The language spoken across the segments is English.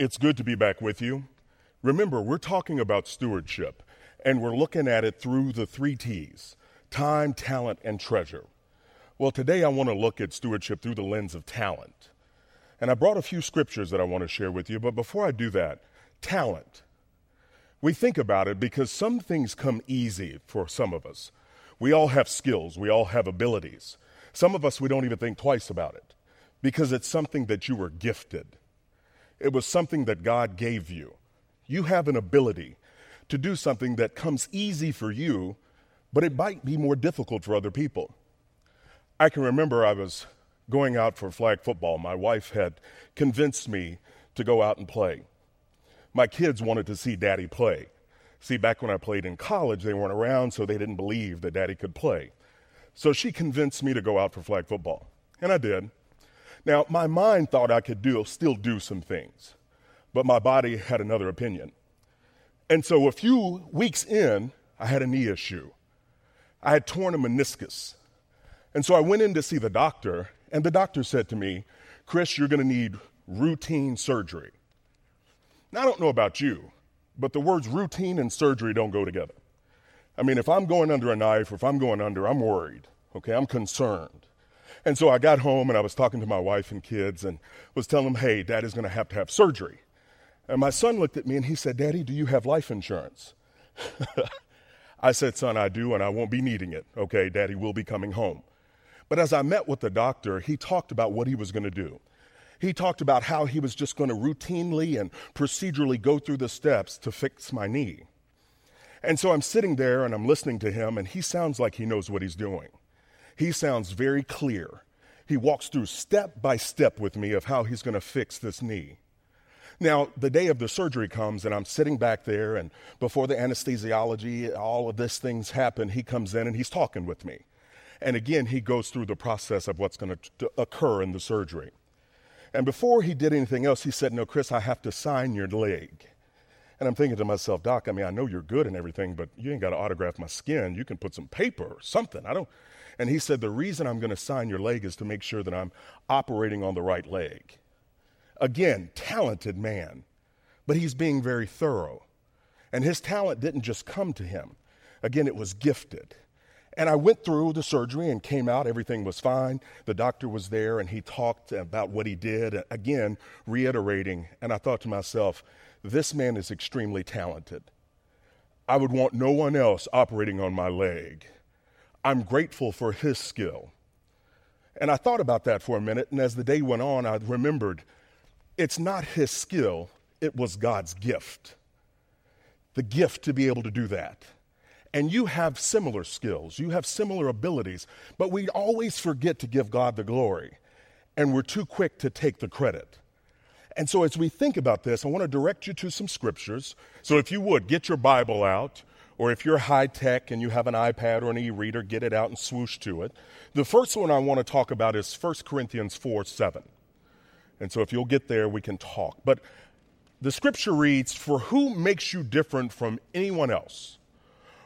It's good to be back with you. Remember, we're talking about stewardship, and we're looking at it through the three T's time, talent, and treasure. Well, today I want to look at stewardship through the lens of talent. And I brought a few scriptures that I want to share with you, but before I do that, talent. We think about it because some things come easy for some of us. We all have skills, we all have abilities. Some of us, we don't even think twice about it because it's something that you were gifted. It was something that God gave you. You have an ability to do something that comes easy for you, but it might be more difficult for other people. I can remember I was going out for flag football. My wife had convinced me to go out and play. My kids wanted to see daddy play. See, back when I played in college, they weren't around, so they didn't believe that daddy could play. So she convinced me to go out for flag football, and I did. Now, my mind thought I could do, still do some things, but my body had another opinion. And so a few weeks in, I had a knee issue. I had torn a meniscus. And so I went in to see the doctor, and the doctor said to me, Chris, you're going to need routine surgery. Now, I don't know about you, but the words routine and surgery don't go together. I mean, if I'm going under a knife or if I'm going under, I'm worried, okay? I'm concerned. And so I got home and I was talking to my wife and kids and was telling them, hey, dad is going to have to have surgery. And my son looked at me and he said, Daddy, do you have life insurance? I said, Son, I do, and I won't be needing it. Okay, Daddy will be coming home. But as I met with the doctor, he talked about what he was going to do. He talked about how he was just going to routinely and procedurally go through the steps to fix my knee. And so I'm sitting there and I'm listening to him, and he sounds like he knows what he's doing. He sounds very clear. He walks through step by step with me of how he's going to fix this knee. Now, the day of the surgery comes, and I'm sitting back there, and before the anesthesiology, all of these things happen, he comes in and he's talking with me. And again, he goes through the process of what's going to occur in the surgery. And before he did anything else, he said, No, Chris, I have to sign your leg. And I'm thinking to myself, Doc, I mean, I know you're good and everything, but you ain't got to autograph my skin. You can put some paper or something. I don't. And he said, The reason I'm going to sign your leg is to make sure that I'm operating on the right leg. Again, talented man, but he's being very thorough. And his talent didn't just come to him, again, it was gifted. And I went through the surgery and came out. Everything was fine. The doctor was there and he talked about what he did, again, reiterating. And I thought to myself, this man is extremely talented. I would want no one else operating on my leg. I'm grateful for his skill. And I thought about that for a minute. And as the day went on, I remembered it's not his skill, it was God's gift. The gift to be able to do that and you have similar skills, you have similar abilities, but we always forget to give God the glory, and we're too quick to take the credit. And so, as we think about this, I want to direct you to some scriptures. So, if you would, get your Bible out, or if you're high tech and you have an iPad or an e reader, get it out and swoosh to it. The first one I want to talk about is 1 Corinthians 4 7. And so, if you'll get there, we can talk. But the scripture reads, For who makes you different from anyone else?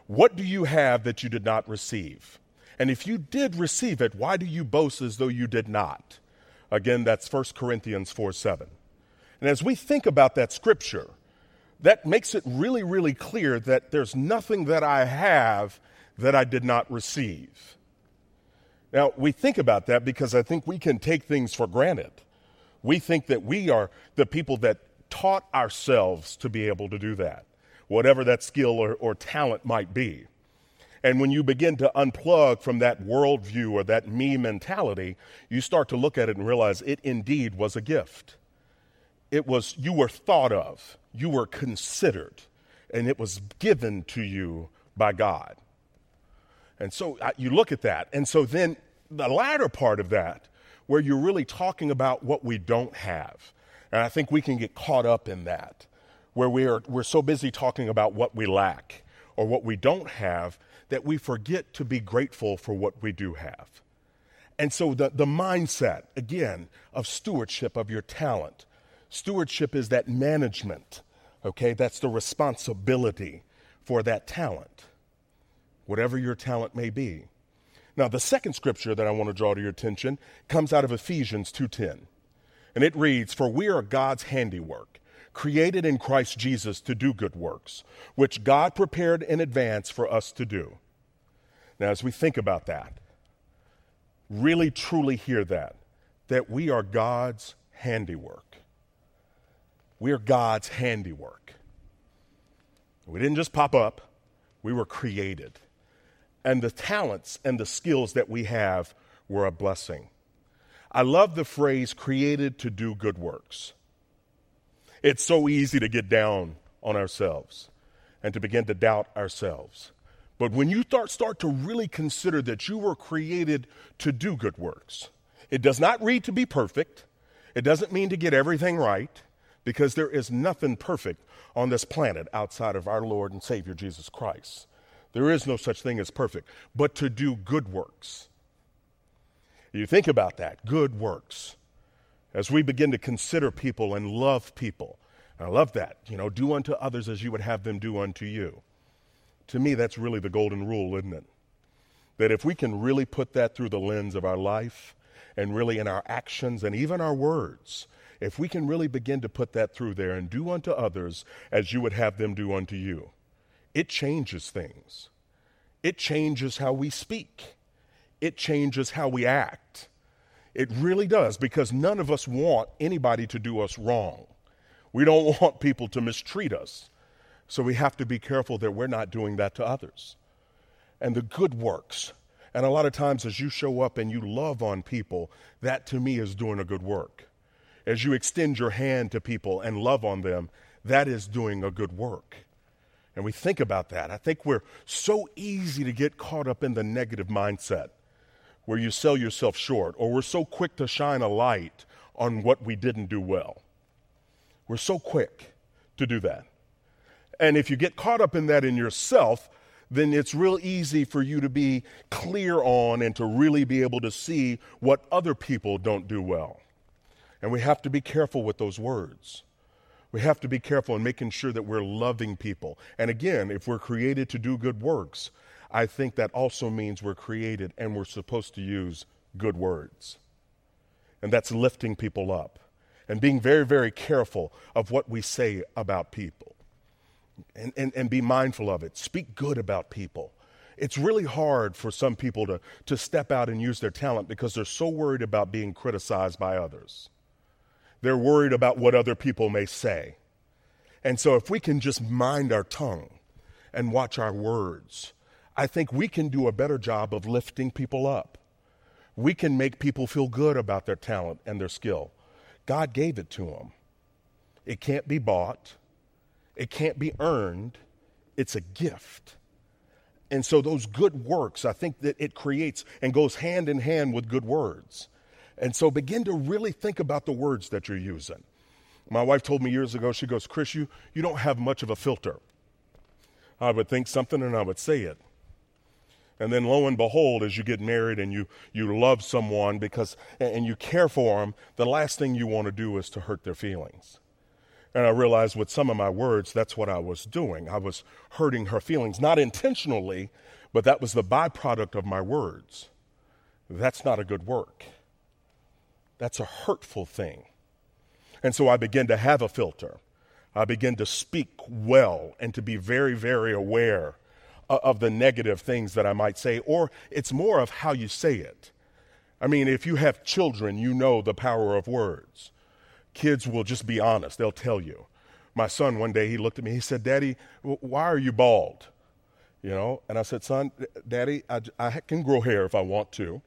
What do you have that you did not receive? And if you did receive it, why do you boast as though you did not? Again, that's 1 Corinthians 4 7. And as we think about that scripture, that makes it really, really clear that there's nothing that I have that I did not receive. Now, we think about that because I think we can take things for granted. We think that we are the people that taught ourselves to be able to do that whatever that skill or, or talent might be. And when you begin to unplug from that worldview or that me mentality, you start to look at it and realize it indeed was a gift. It was, you were thought of, you were considered, and it was given to you by God. And so uh, you look at that. And so then the latter part of that, where you're really talking about what we don't have. And I think we can get caught up in that where we are, we're so busy talking about what we lack or what we don't have that we forget to be grateful for what we do have. And so the, the mindset, again, of stewardship of your talent. Stewardship is that management, okay? That's the responsibility for that talent, whatever your talent may be. Now, the second scripture that I want to draw to your attention comes out of Ephesians 2:10. And it reads, "For we are God's handiwork, created in Christ Jesus to do good works, which God prepared in advance for us to do. Now, as we think about that, really truly hear that, that we are God's handiwork. We are God's handiwork. We didn't just pop up, we were created. And the talents and the skills that we have were a blessing. I love the phrase created to do good works. It's so easy to get down on ourselves and to begin to doubt ourselves. But when you start, start to really consider that you were created to do good works, it does not read to be perfect. It doesn't mean to get everything right, because there is nothing perfect on this planet outside of our Lord and Savior Jesus Christ. There is no such thing as perfect, but to do good works. You think about that good works. As we begin to consider people and love people, I love that. You know, do unto others as you would have them do unto you. To me, that's really the golden rule, isn't it? That if we can really put that through the lens of our life and really in our actions and even our words, if we can really begin to put that through there and do unto others as you would have them do unto you, it changes things. It changes how we speak. It changes how we act. It really does because none of us want anybody to do us wrong. We don't want people to mistreat us. So we have to be careful that we're not doing that to others. And the good works. And a lot of times, as you show up and you love on people, that to me is doing a good work. As you extend your hand to people and love on them, that is doing a good work. And we think about that. I think we're so easy to get caught up in the negative mindset where you sell yourself short, or we're so quick to shine a light on what we didn't do well. We're so quick to do that. And if you get caught up in that in yourself, then it's real easy for you to be clear on and to really be able to see what other people don't do well. And we have to be careful with those words. We have to be careful in making sure that we're loving people. And again, if we're created to do good works, I think that also means we're created and we're supposed to use good words. And that's lifting people up and being very, very careful of what we say about people and, and, and be mindful of it. Speak good about people. It's really hard for some people to, to step out and use their talent because they're so worried about being criticized by others. They're worried about what other people may say. And so, if we can just mind our tongue and watch our words, I think we can do a better job of lifting people up. We can make people feel good about their talent and their skill. God gave it to them. It can't be bought, it can't be earned, it's a gift. And so, those good works, I think that it creates and goes hand in hand with good words. And so, begin to really think about the words that you're using. My wife told me years ago, she goes, Chris, you, you don't have much of a filter. I would think something and I would say it. And then lo and behold, as you get married and you, you love someone because and you care for them, the last thing you want to do is to hurt their feelings. And I realized with some of my words, that's what I was doing. I was hurting her feelings, not intentionally, but that was the byproduct of my words. That's not a good work. That's a hurtful thing. And so I began to have a filter. I began to speak well and to be very, very aware of the negative things that I might say, or it's more of how you say it. I mean, if you have children, you know the power of words kids will just be honest. They'll tell you. My son, one day, he looked at me. He said, Daddy, why are you bald? You know, and I said, Son, Daddy, I, I can grow hair if I want to.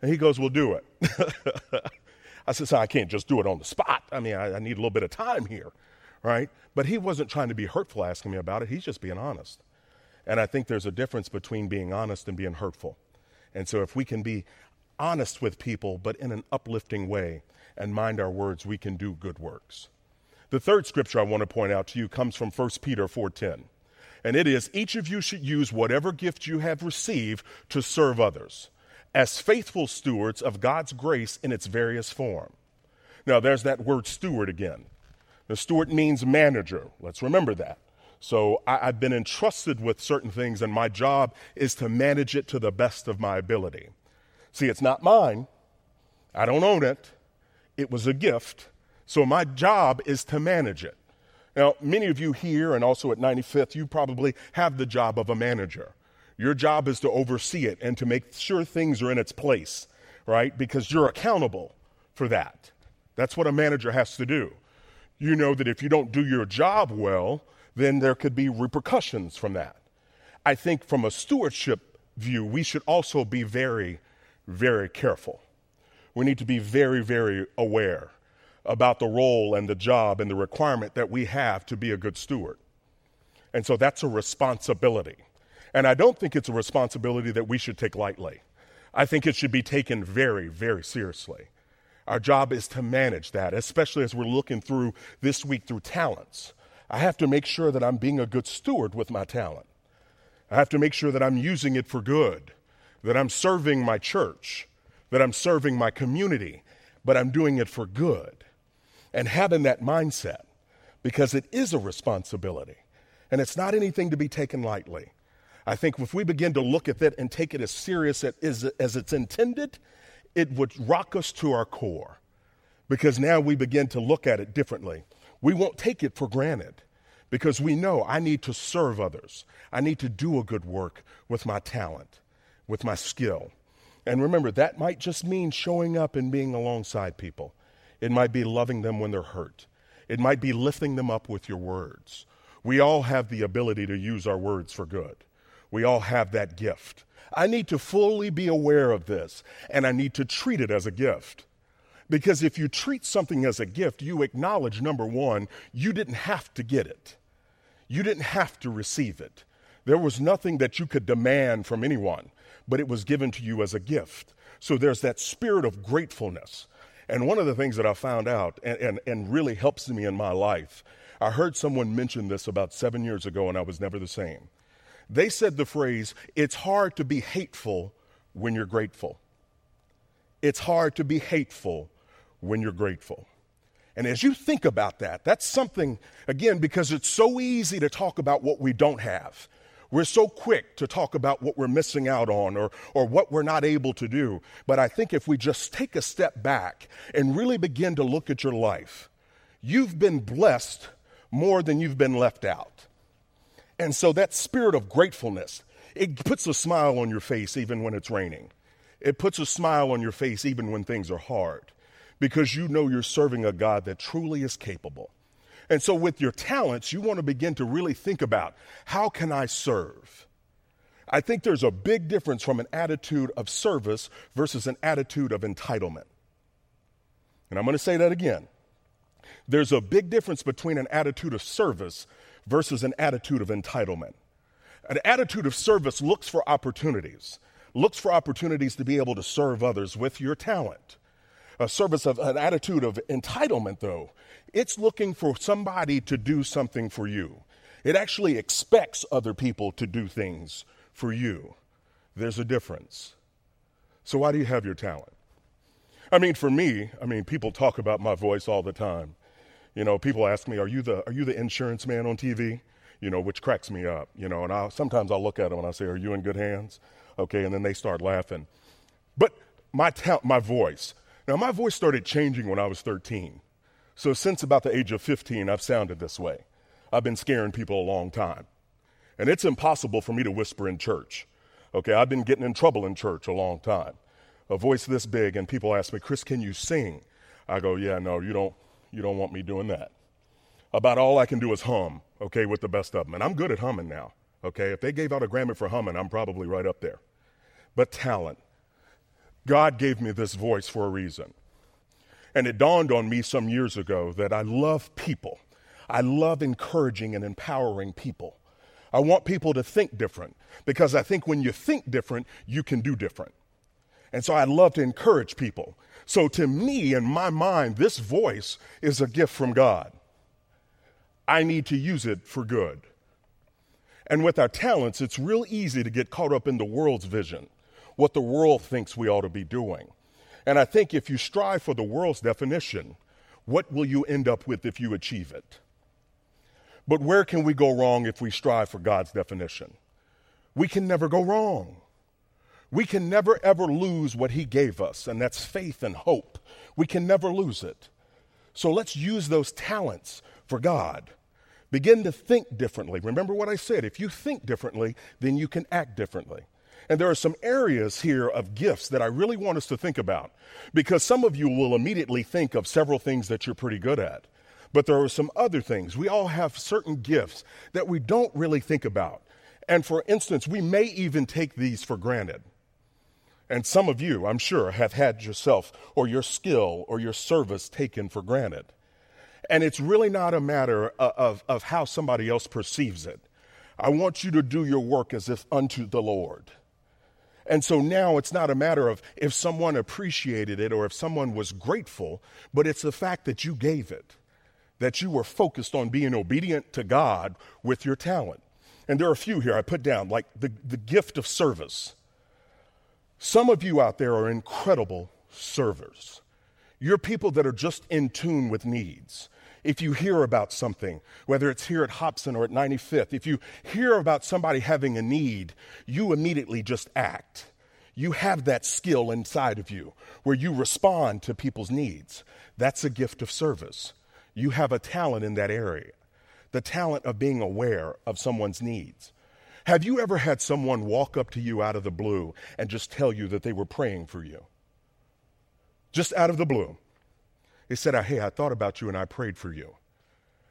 And he goes, Well, do it. I said, Son, I can't just do it on the spot. I mean, I, I need a little bit of time here, right? But he wasn't trying to be hurtful asking me about it. He's just being honest. And I think there's a difference between being honest and being hurtful. And so if we can be honest with people, but in an uplifting way, and mind our words, we can do good works. The third scripture I want to point out to you comes from 1 Peter 4:10. And it is each of you should use whatever gift you have received to serve others as faithful stewards of God's grace in its various form. Now there's that word steward again. The steward means manager. Let's remember that. So I, have been entrusted with certain things, and my job is to manage it to the best of my ability. See, it's not mine. I don't own it. It was a gift. So my job is to manage it. Now, many of you here and also at 95th, you probably have the job of a manager. Your job is to oversee it and to make sure things are in its place, right? Because you're accountable for that. That's what a manager has to do. You know that if you don't do your job well, then there could be repercussions from that. I think from a stewardship view, we should also be very, very careful. We need to be very, very aware about the role and the job and the requirement that we have to be a good steward. And so that's a responsibility. And I don't think it's a responsibility that we should take lightly. I think it should be taken very, very seriously. Our job is to manage that, especially as we're looking through this week through talents. I have to make sure that I'm being a good steward with my talent. I have to make sure that I'm using it for good, that I'm serving my church, that I'm serving my community, but I'm doing it for good. And having that mindset, because it is a responsibility and it's not anything to be taken lightly. I think if we begin to look at that and take it as serious as, as it's intended, it would rock us to our core because now we begin to look at it differently. We won't take it for granted because we know I need to serve others. I need to do a good work with my talent, with my skill. And remember, that might just mean showing up and being alongside people. It might be loving them when they're hurt. It might be lifting them up with your words. We all have the ability to use our words for good. We all have that gift. I need to fully be aware of this, and I need to treat it as a gift. Because if you treat something as a gift, you acknowledge number one, you didn't have to get it, you didn't have to receive it. There was nothing that you could demand from anyone, but it was given to you as a gift. So there's that spirit of gratefulness. And one of the things that I found out and, and, and really helps me in my life, I heard someone mention this about seven years ago, and I was never the same. They said the phrase, it's hard to be hateful when you're grateful. It's hard to be hateful when you're grateful. And as you think about that, that's something, again, because it's so easy to talk about what we don't have. We're so quick to talk about what we're missing out on or, or what we're not able to do. But I think if we just take a step back and really begin to look at your life, you've been blessed more than you've been left out. And so that spirit of gratefulness, it puts a smile on your face even when it's raining. It puts a smile on your face even when things are hard because you know you're serving a God that truly is capable. And so, with your talents, you want to begin to really think about how can I serve? I think there's a big difference from an attitude of service versus an attitude of entitlement. And I'm going to say that again. There's a big difference between an attitude of service versus an attitude of entitlement. An attitude of service looks for opportunities, looks for opportunities to be able to serve others with your talent. A service of an attitude of entitlement, though, it's looking for somebody to do something for you. It actually expects other people to do things for you. There's a difference. So, why do you have your talent? I mean, for me, I mean, people talk about my voice all the time. You know, people ask me, "Are you the are you the insurance man on TV?" You know, which cracks me up. You know, and I sometimes I'll look at them and I say, "Are you in good hands?" Okay, and then they start laughing. But my ta- my voice. Now, my voice started changing when I was 13. So, since about the age of 15, I've sounded this way. I've been scaring people a long time. And it's impossible for me to whisper in church. Okay, I've been getting in trouble in church a long time. A voice this big, and people ask me, Chris, can you sing? I go, yeah, no, you don't, you don't want me doing that. About all I can do is hum, okay, with the best of them. And I'm good at humming now, okay? If they gave out a Grammy for humming, I'm probably right up there. But talent. God gave me this voice for a reason. And it dawned on me some years ago that I love people. I love encouraging and empowering people. I want people to think different because I think when you think different, you can do different. And so I love to encourage people. So to me, in my mind, this voice is a gift from God. I need to use it for good. And with our talents, it's real easy to get caught up in the world's vision, what the world thinks we ought to be doing. And I think if you strive for the world's definition, what will you end up with if you achieve it? But where can we go wrong if we strive for God's definition? We can never go wrong. We can never ever lose what He gave us, and that's faith and hope. We can never lose it. So let's use those talents for God. Begin to think differently. Remember what I said if you think differently, then you can act differently. And there are some areas here of gifts that I really want us to think about because some of you will immediately think of several things that you're pretty good at. But there are some other things. We all have certain gifts that we don't really think about. And for instance, we may even take these for granted. And some of you, I'm sure, have had yourself or your skill or your service taken for granted. And it's really not a matter of, of, of how somebody else perceives it. I want you to do your work as if unto the Lord. And so now it's not a matter of if someone appreciated it or if someone was grateful, but it's the fact that you gave it, that you were focused on being obedient to God with your talent. And there are a few here I put down, like the, the gift of service. Some of you out there are incredible servers. You're people that are just in tune with needs. If you hear about something, whether it's here at Hobson or at 95th, if you hear about somebody having a need, you immediately just act. You have that skill inside of you where you respond to people's needs. That's a gift of service. You have a talent in that area, the talent of being aware of someone's needs. Have you ever had someone walk up to you out of the blue and just tell you that they were praying for you? just out of the blue. He said, Hey, I thought about you and I prayed for you.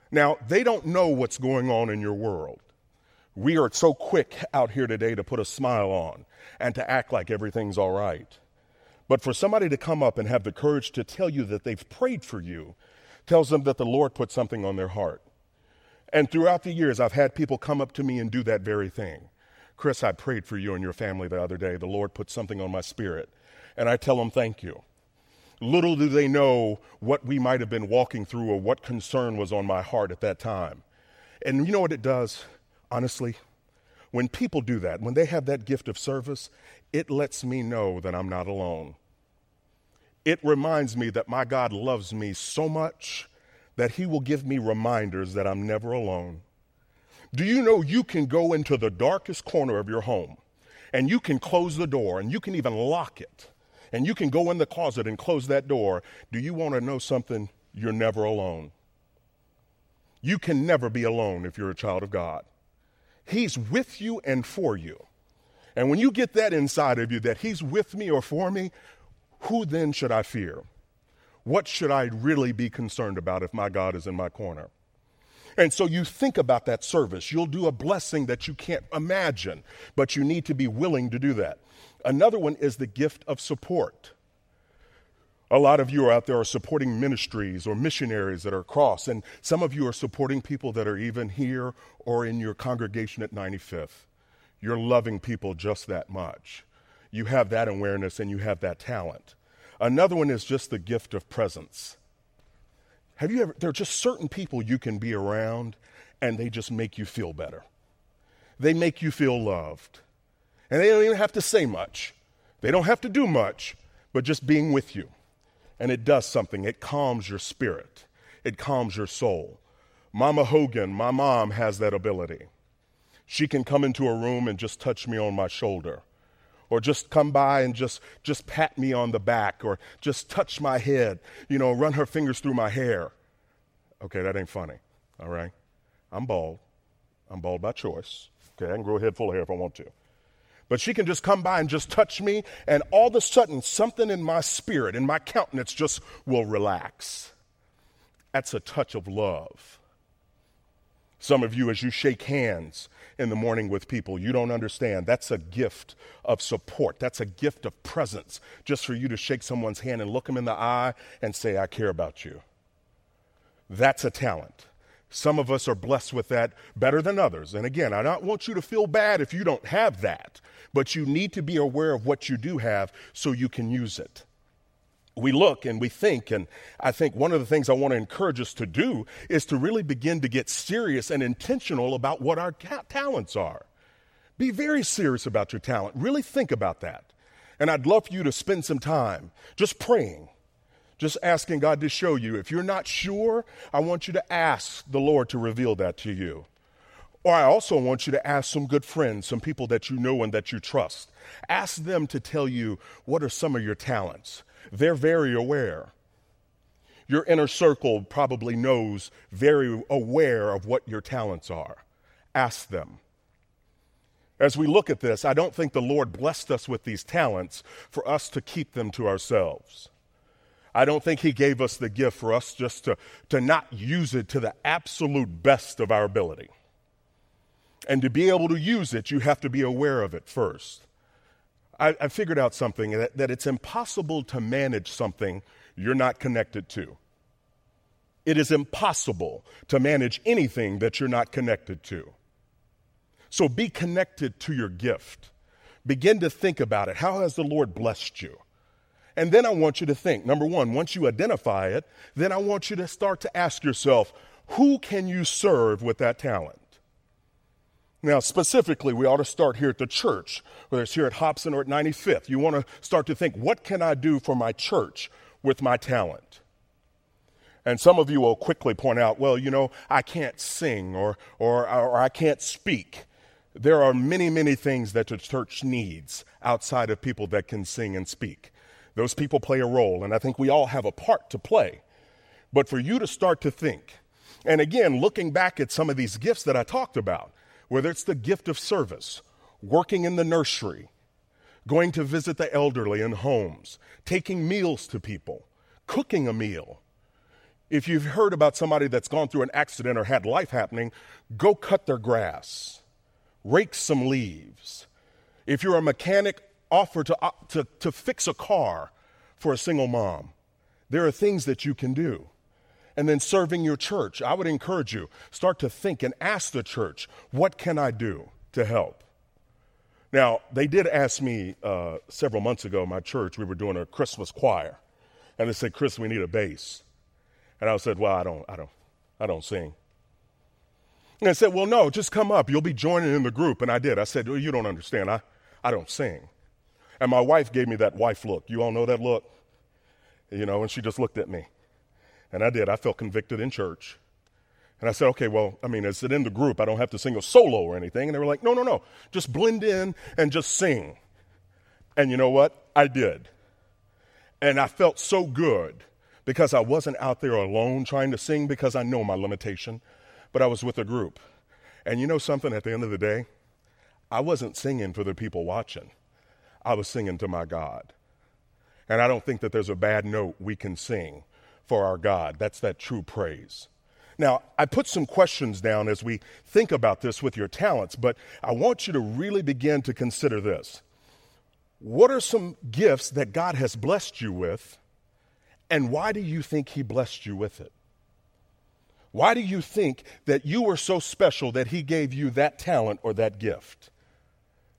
Now, they don't know what's going on in your world. We are so quick out here today to put a smile on and to act like everything's all right. But for somebody to come up and have the courage to tell you that they've prayed for you tells them that the Lord put something on their heart. And throughout the years, I've had people come up to me and do that very thing. Chris, I prayed for you and your family the other day. The Lord put something on my spirit. And I tell them, thank you. Little do they know what we might have been walking through or what concern was on my heart at that time. And you know what it does, honestly? When people do that, when they have that gift of service, it lets me know that I'm not alone. It reminds me that my God loves me so much that He will give me reminders that I'm never alone. Do you know you can go into the darkest corner of your home and you can close the door and you can even lock it and you can go in the closet and close that door, do you want to know something? You're never alone. You can never be alone if you're a child of God. He's with you and for you. And when you get that inside of you, that He's with me or for me, who then should I fear? What should I really be concerned about if my God is in my corner? And so you think about that service. You'll do a blessing that you can't imagine, but you need to be willing to do that. Another one is the gift of support. A lot of you out there are supporting ministries or missionaries that are across, and some of you are supporting people that are even here or in your congregation at 95th. You're loving people just that much. You have that awareness and you have that talent. Another one is just the gift of presence. Have you ever, there are just certain people you can be around and they just make you feel better. They make you feel loved. And they don't even have to say much, they don't have to do much, but just being with you. And it does something, it calms your spirit, it calms your soul. Mama Hogan, my mom, has that ability. She can come into a room and just touch me on my shoulder. Or just come by and just just pat me on the back or just touch my head you know run her fingers through my hair. Okay that ain't funny all right? I'm bald. I'm bald by choice. Okay i can grow a head full of hair if i want to but she can just come by and just touch me, and all of a sudden, something in my spirit, in my countenance, just will relax. That's a touch of love. Some of you, as you shake hands in the morning with people, you don't understand. That's a gift of support. That's a gift of presence, just for you to shake someone's hand and look them in the eye and say, I care about you. That's a talent. Some of us are blessed with that better than others. And again, I don't want you to feel bad if you don't have that, but you need to be aware of what you do have so you can use it. We look and we think, and I think one of the things I want to encourage us to do is to really begin to get serious and intentional about what our ta- talents are. Be very serious about your talent. Really think about that. And I'd love for you to spend some time just praying just asking God to show you. If you're not sure, I want you to ask the Lord to reveal that to you. Or I also want you to ask some good friends, some people that you know and that you trust. Ask them to tell you what are some of your talents. They're very aware. Your inner circle probably knows, very aware of what your talents are. Ask them. As we look at this, I don't think the Lord blessed us with these talents for us to keep them to ourselves. I don't think He gave us the gift for us just to, to not use it to the absolute best of our ability. And to be able to use it, you have to be aware of it first. I, I figured out something that, that it's impossible to manage something you're not connected to. It is impossible to manage anything that you're not connected to. So be connected to your gift. Begin to think about it. How has the Lord blessed you? And then I want you to think number one, once you identify it, then I want you to start to ask yourself, who can you serve with that talent? Now, specifically, we ought to start here at the church, whether it's here at Hobson or at 95th. You want to start to think, what can I do for my church with my talent? And some of you will quickly point out, well, you know, I can't sing or, or, or I can't speak. There are many, many things that the church needs outside of people that can sing and speak. Those people play a role, and I think we all have a part to play. But for you to start to think, and again, looking back at some of these gifts that I talked about, whether it's the gift of service, working in the nursery, going to visit the elderly in homes, taking meals to people, cooking a meal. If you've heard about somebody that's gone through an accident or had life happening, go cut their grass, rake some leaves. If you're a mechanic, offer to, uh, to, to fix a car for a single mom. There are things that you can do and then serving your church. I would encourage you, start to think and ask the church, what can I do to help? Now, they did ask me uh, several months ago, my church, we were doing a Christmas choir. And they said, Chris, we need a bass. And I said, well, I don't, I don't, I don't sing. And I said, well, no, just come up. You'll be joining in the group. And I did. I said, well, you don't understand. I, I don't sing. And my wife gave me that wife look. You all know that look? You know, and she just looked at me. And I did. I felt convicted in church. And I said, okay, well, I mean, is it in the group? I don't have to sing a solo or anything. And they were like, no, no, no. Just blend in and just sing. And you know what? I did. And I felt so good because I wasn't out there alone trying to sing because I know my limitation, but I was with a group. And you know something at the end of the day? I wasn't singing for the people watching, I was singing to my God. And I don't think that there's a bad note we can sing for our God. That's that true praise. Now, I put some questions down as we think about this with your talents, but I want you to really begin to consider this. What are some gifts that God has blessed you with, and why do you think He blessed you with it? Why do you think that you were so special that He gave you that talent or that gift?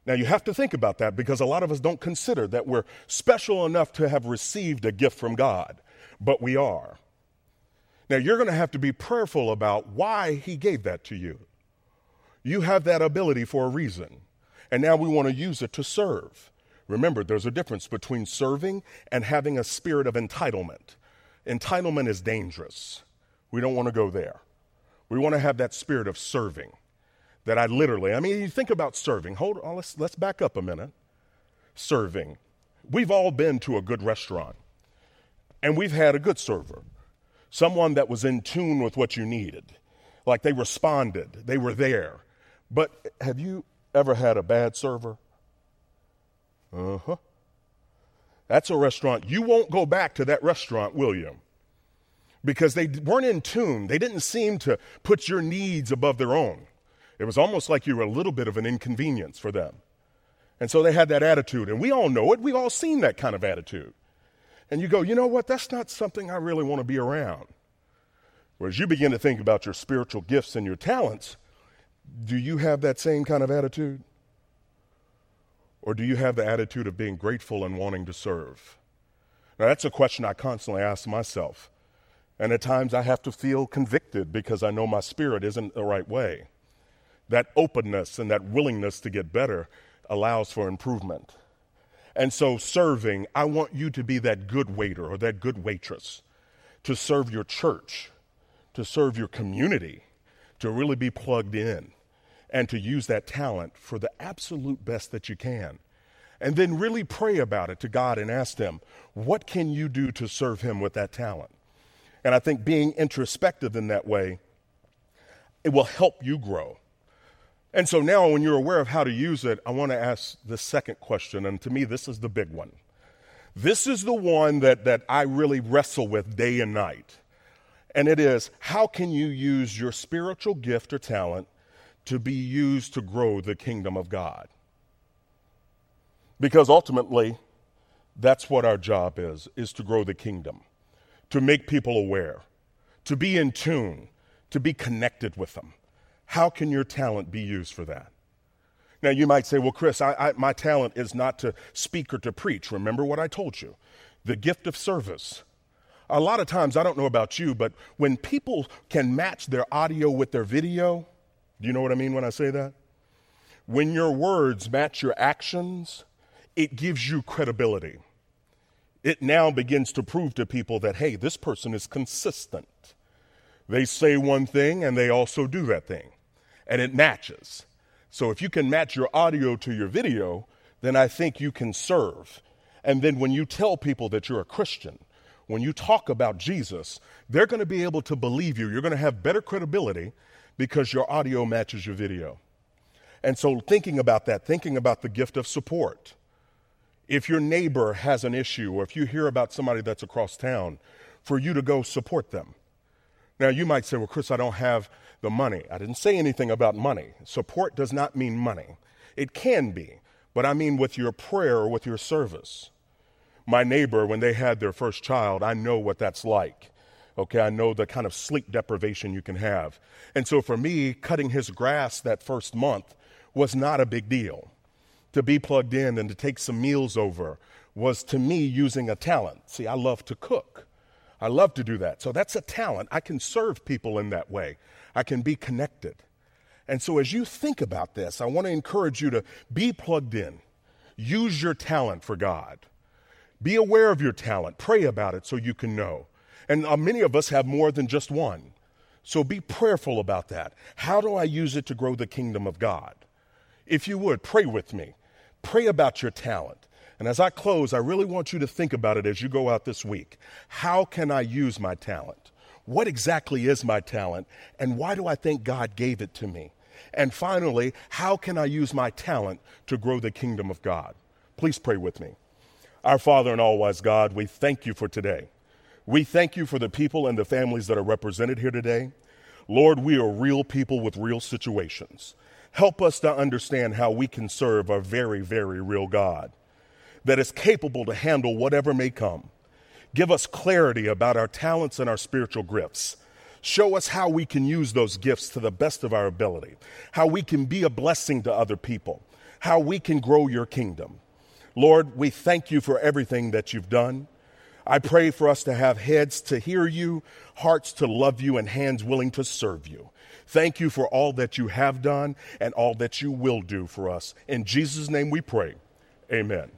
Now, you have to think about that because a lot of us don't consider that we're special enough to have received a gift from God but we are. Now, you're going to have to be prayerful about why He gave that to you. You have that ability for a reason, and now we want to use it to serve. Remember, there's a difference between serving and having a spirit of entitlement. Entitlement is dangerous. We don't want to go there. We want to have that spirit of serving. That I literally, I mean, you think about serving. Hold on, let's, let's back up a minute. Serving. We've all been to a good restaurant. And we've had a good server, someone that was in tune with what you needed. Like they responded, they were there. But have you ever had a bad server? Uh huh. That's a restaurant. You won't go back to that restaurant, will you? Because they weren't in tune. They didn't seem to put your needs above their own. It was almost like you were a little bit of an inconvenience for them. And so they had that attitude. And we all know it. We've all seen that kind of attitude and you go, you know what, that's not something I really want to be around. Whereas you begin to think about your spiritual gifts and your talents, do you have that same kind of attitude? Or do you have the attitude of being grateful and wanting to serve? Now, that's a question I constantly ask myself. And at times I have to feel convicted because I know my spirit isn't the right way. That openness and that willingness to get better allows for improvement. And so, serving, I want you to be that good waiter or that good waitress to serve your church, to serve your community, to really be plugged in, and to use that talent for the absolute best that you can. And then really pray about it to God and ask Him, what can you do to serve Him with that talent? And I think being introspective in that way, it will help you grow. And so now, when you're aware of how to use it, I want to ask the second question. And to me, this is the big one. This is the one that, that I really wrestle with day and night. And it is how can you use your spiritual gift or talent to be used to grow the kingdom of God? Because ultimately, that's what our job is, is to grow the kingdom, to make people aware, to be in tune, to be connected with them. How can your talent be used for that? Now, you might say, well, Chris, I, I, my talent is not to speak or to preach. Remember what I told you the gift of service. A lot of times, I don't know about you, but when people can match their audio with their video, do you know what I mean when I say that? When your words match your actions, it gives you credibility. It now begins to prove to people that, hey, this person is consistent. They say one thing and they also do that thing, and it matches. So if you can match your audio to your video, then I think you can serve. And then when you tell people that you're a Christian, when you talk about Jesus, they're going to be able to believe you. You're going to have better credibility because your audio matches your video. And so, thinking about that, thinking about the gift of support. If your neighbor has an issue, or if you hear about somebody that's across town, for you to go support them. Now, you might say, well, Chris, I don't have the money. I didn't say anything about money. Support does not mean money. It can be, but I mean with your prayer or with your service. My neighbor, when they had their first child, I know what that's like. Okay, I know the kind of sleep deprivation you can have. And so for me, cutting his grass that first month was not a big deal. To be plugged in and to take some meals over was to me using a talent. See, I love to cook. I love to do that. So that's a talent. I can serve people in that way. I can be connected. And so as you think about this, I want to encourage you to be plugged in. Use your talent for God. Be aware of your talent. Pray about it so you can know. And uh, many of us have more than just one. So be prayerful about that. How do I use it to grow the kingdom of God? If you would, pray with me. Pray about your talent. And as I close, I really want you to think about it as you go out this week. How can I use my talent? What exactly is my talent? And why do I think God gave it to me? And finally, how can I use my talent to grow the kingdom of God? Please pray with me. Our Father and all wise God, we thank you for today. We thank you for the people and the families that are represented here today. Lord, we are real people with real situations. Help us to understand how we can serve a very, very real God that is capable to handle whatever may come. Give us clarity about our talents and our spiritual gifts. Show us how we can use those gifts to the best of our ability, how we can be a blessing to other people, how we can grow your kingdom. Lord, we thank you for everything that you've done. I pray for us to have heads to hear you, hearts to love you, and hands willing to serve you. Thank you for all that you have done and all that you will do for us. In Jesus' name we pray. Amen.